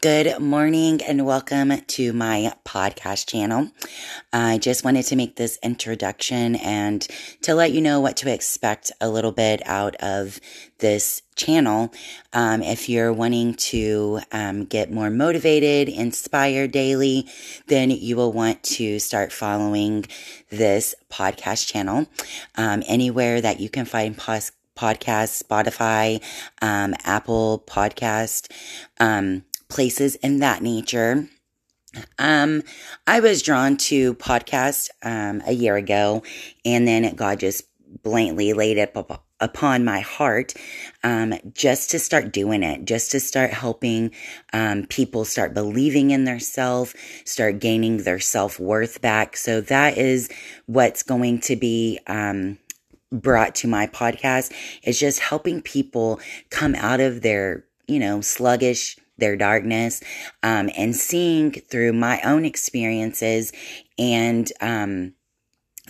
Good morning and welcome to my podcast channel. I just wanted to make this introduction and to let you know what to expect a little bit out of this channel. Um, if you're wanting to um, get more motivated, inspired daily, then you will want to start following this podcast channel. Um, anywhere that you can find podcasts, Spotify, um, Apple Podcast, um, places in that nature. Um, I was drawn to podcast um, a year ago, and then God just blatantly laid it up upon my heart um, just to start doing it, just to start helping um, people start believing in their self, start gaining their self worth back. So that is what's going to be. Um, brought to my podcast is just helping people come out of their, you know, sluggish their darkness, um, and seeing through my own experiences and, um,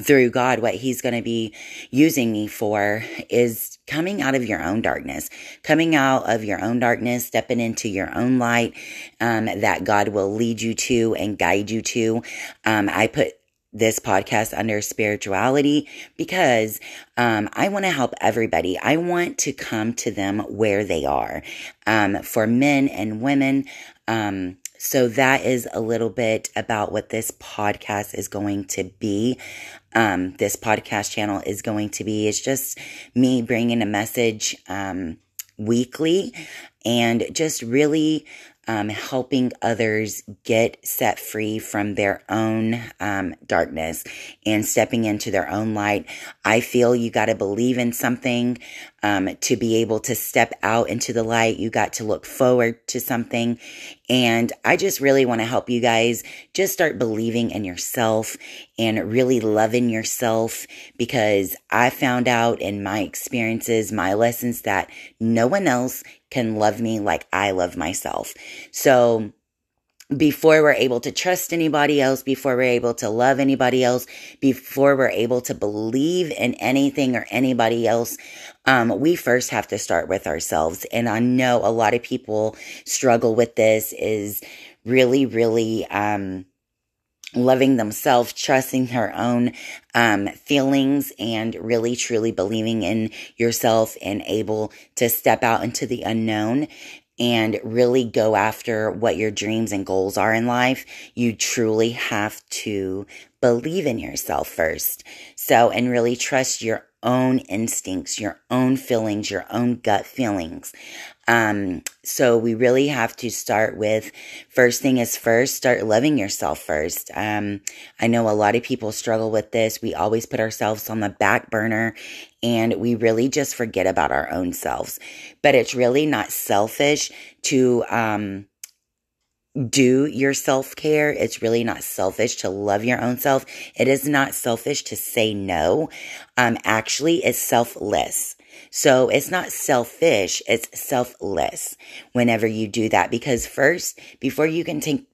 through God, what He's going to be using me for is coming out of your own darkness, coming out of your own darkness, stepping into your own light um, that God will lead you to and guide you to. Um, I put this podcast under spirituality because um, I want to help everybody. I want to come to them where they are. Um, for men and women, um, so that is a little bit about what this podcast is going to be. Um, this podcast channel is going to be. It's just me bringing a message um, weekly and just really um, helping others get set free from their own um, darkness and stepping into their own light. I feel you got to believe in something um, to be able to step out into the light. You got to look forward to something. And I just really want to help you guys just start believing in yourself and really loving yourself because I found out in my experiences, my lessons that no one else can love me like I love myself. So before we're able to trust anybody else, before we're able to love anybody else, before we're able to believe in anything or anybody else, um, we first have to start with ourselves. And I know a lot of people struggle with this is really, really, um, loving themselves, trusting their own um, feelings, and really truly believing in yourself and able to step out into the unknown and really go after what your dreams and goals are in life, you truly have to believe in yourself first. So, and really trust your own instincts, your own feelings, your own gut feelings. Um, so we really have to start with first thing is first, start loving yourself first. Um, I know a lot of people struggle with this. We always put ourselves on the back burner and we really just forget about our own selves. But it's really not selfish to, um, do your self care. It's really not selfish to love your own self. It is not selfish to say no. Um, actually, it's selfless. So it's not selfish, it's selfless whenever you do that. Because first, before you can take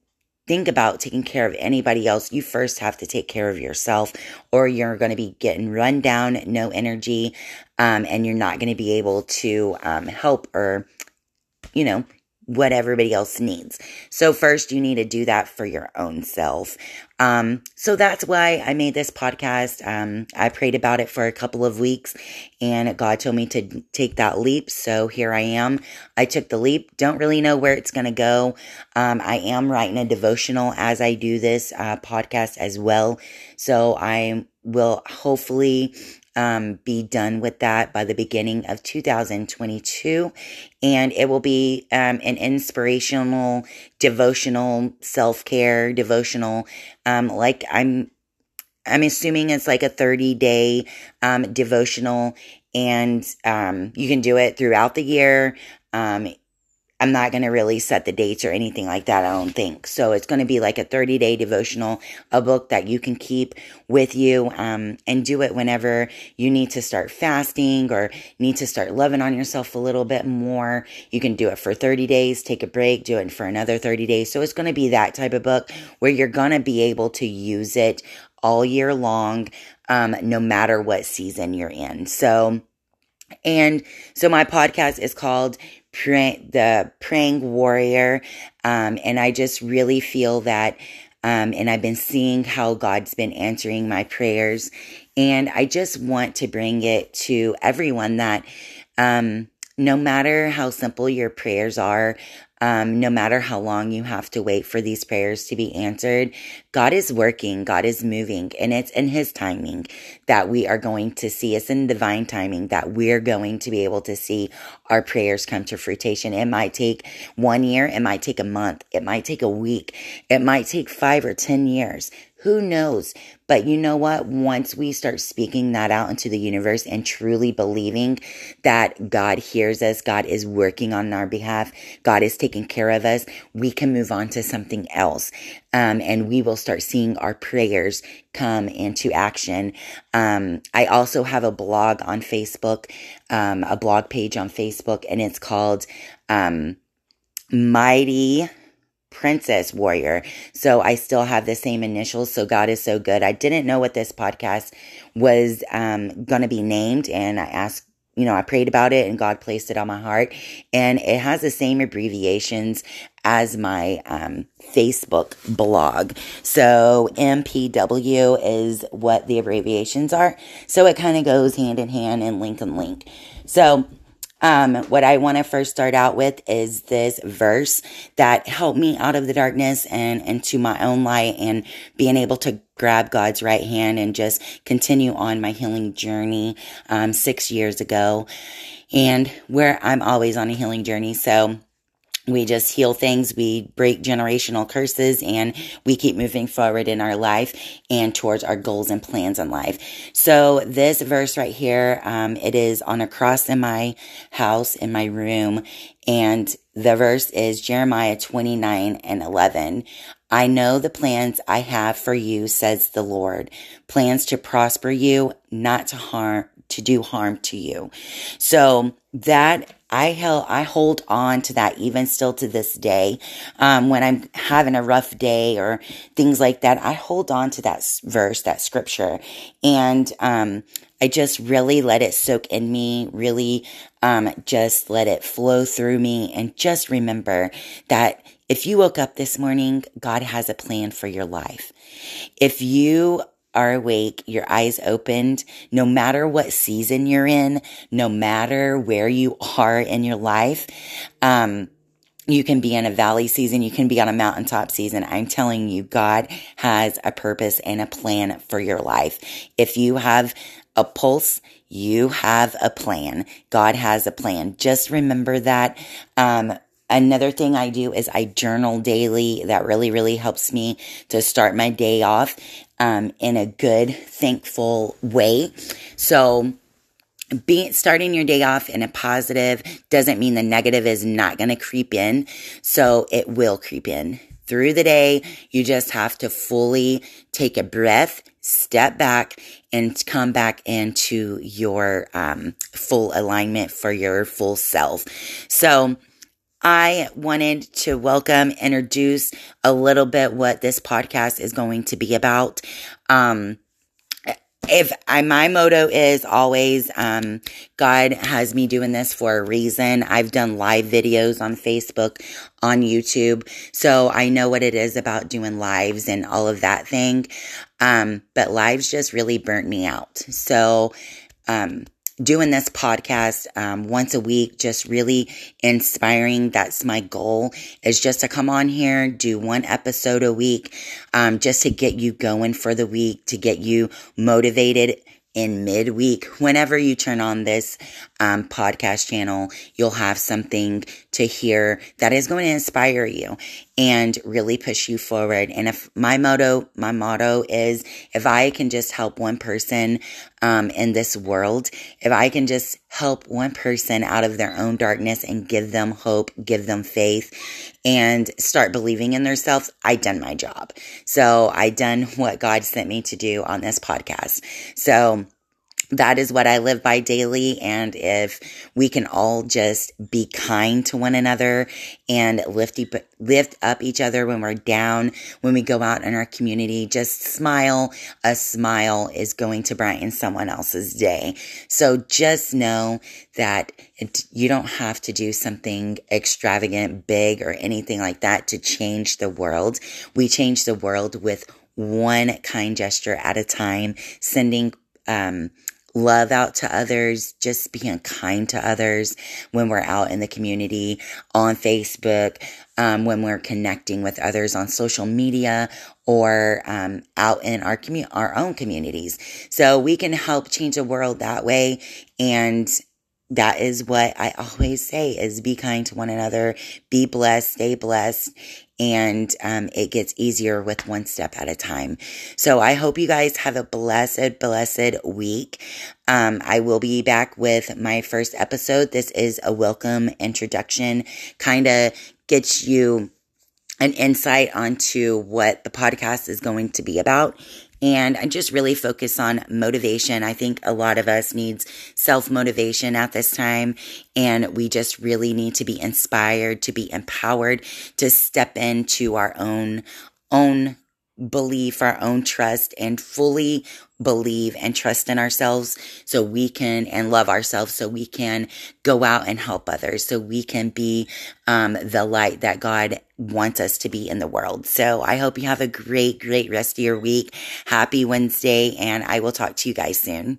think about taking care of anybody else, you first have to take care of yourself, or you're going to be getting run down, no energy, um, and you're not going to be able to um, help or, you know, what everybody else needs. So first you need to do that for your own self. Um, so that's why I made this podcast. Um, I prayed about it for a couple of weeks and God told me to take that leap. So here I am. I took the leap. Don't really know where it's going to go. Um, I am writing a devotional as I do this, uh, podcast as well. So I will hopefully um, be done with that by the beginning of 2022. And it will be um, an inspirational, devotional, self care, devotional. Um, like I'm, I'm assuming it's like a 30 day um, devotional, and um, you can do it throughout the year. Um, I'm not going to really set the dates or anything like that, I don't think. So it's going to be like a 30 day devotional, a book that you can keep with you um, and do it whenever you need to start fasting or need to start loving on yourself a little bit more. You can do it for 30 days, take a break, do it for another 30 days. So it's going to be that type of book where you're going to be able to use it all year long, um, no matter what season you're in. So, and so my podcast is called pray, the praying warrior. Um, and I just really feel that, um, and I've been seeing how God's been answering my prayers. And I just want to bring it to everyone that, um, no matter how simple your prayers are, um, no matter how long you have to wait for these prayers to be answered, God is working, God is moving, and it's in His timing that we are going to see. It's in divine timing that we're going to be able to see our prayers come to fruition. It might take one year, it might take a month, it might take a week, it might take five or 10 years. Who knows? But you know what? Once we start speaking that out into the universe and truly believing that God hears us, God is working on our behalf, God is taking care of us, we can move on to something else. Um, and we will start seeing our prayers come into action. Um, I also have a blog on Facebook, um, a blog page on Facebook, and it's called um, Mighty Princess Warrior. So I still have the same initials. So God is so good. I didn't know what this podcast was um, going to be named, and I asked you know, I prayed about it and God placed it on my heart. And it has the same abbreviations as my um, Facebook blog. So MPW is what the abbreviations are. So it kind of goes hand in hand and link and link. So um, what I want to first start out with is this verse that helped me out of the darkness and into my own light and being able to grab God's right hand and just continue on my healing journey um, six years ago. And where I'm always on a healing journey. So we just heal things, we break generational curses, and we keep moving forward in our life and towards our goals and plans in life. So this verse right here, um, it is on a cross in my house, in my room, and the verse is Jeremiah 29 and 11. I know the plans I have for you, says the Lord, plans to prosper you, not to harm, to do harm to you. So that I held, I hold on to that even still to this day. Um, when I'm having a rough day or things like that, I hold on to that verse, that scripture. And, um, I just really let it soak in me, really, um, just let it flow through me and just remember that if you woke up this morning, God has a plan for your life. If you are awake, your eyes opened, no matter what season you're in, no matter where you are in your life, um, you can be in a valley season. You can be on a mountaintop season. I'm telling you, God has a purpose and a plan for your life. If you have a pulse, you have a plan. God has a plan. Just remember that. Um, Another thing I do is I journal daily. That really, really helps me to start my day off um, in a good, thankful way. So, being starting your day off in a positive doesn't mean the negative is not going to creep in. So it will creep in through the day. You just have to fully take a breath, step back, and come back into your um, full alignment for your full self. So I wanted to welcome, introduce a little bit what this podcast is going to be about. Um, if I, my motto is always, um, God has me doing this for a reason. I've done live videos on Facebook, on YouTube. So I know what it is about doing lives and all of that thing. Um, but lives just really burnt me out. So, um, doing this podcast um, once a week, just really inspiring. That's my goal is just to come on here, do one episode a week, um, just to get you going for the week, to get you motivated in midweek. Whenever you turn on this um, podcast channel, you'll have something to hear that is going to inspire you and really push you forward. And if my motto, my motto is if I can just help one person um, in this world, if I can just help one person out of their own darkness and give them hope, give them faith, and start believing in themselves, I done my job. So I done what God sent me to do on this podcast. So that is what I live by daily. And if we can all just be kind to one another and lift, lift up each other when we're down, when we go out in our community, just smile. A smile is going to brighten someone else's day. So just know that it, you don't have to do something extravagant, big, or anything like that to change the world. We change the world with one kind gesture at a time, sending um, love out to others, just being kind to others when we're out in the community, on Facebook, um, when we're connecting with others on social media or um, out in our commu- our own communities. So we can help change the world that way. And that is what I always say is be kind to one another, be blessed, stay blessed, and um, it gets easier with one step at a time. So I hope you guys have a blessed, blessed week. Um, I will be back with my first episode. This is a welcome introduction, kind of gets you an insight onto what the podcast is going to be about and I just really focus on motivation. I think a lot of us needs self motivation at this time and we just really need to be inspired, to be empowered, to step into our own, own belief, our own trust, and fully believe and trust in ourselves so we can and love ourselves so we can go out and help others so we can be um, the light that god wants us to be in the world. So i hope you have a great great rest of your week. Happy wednesday and i will talk to you guys soon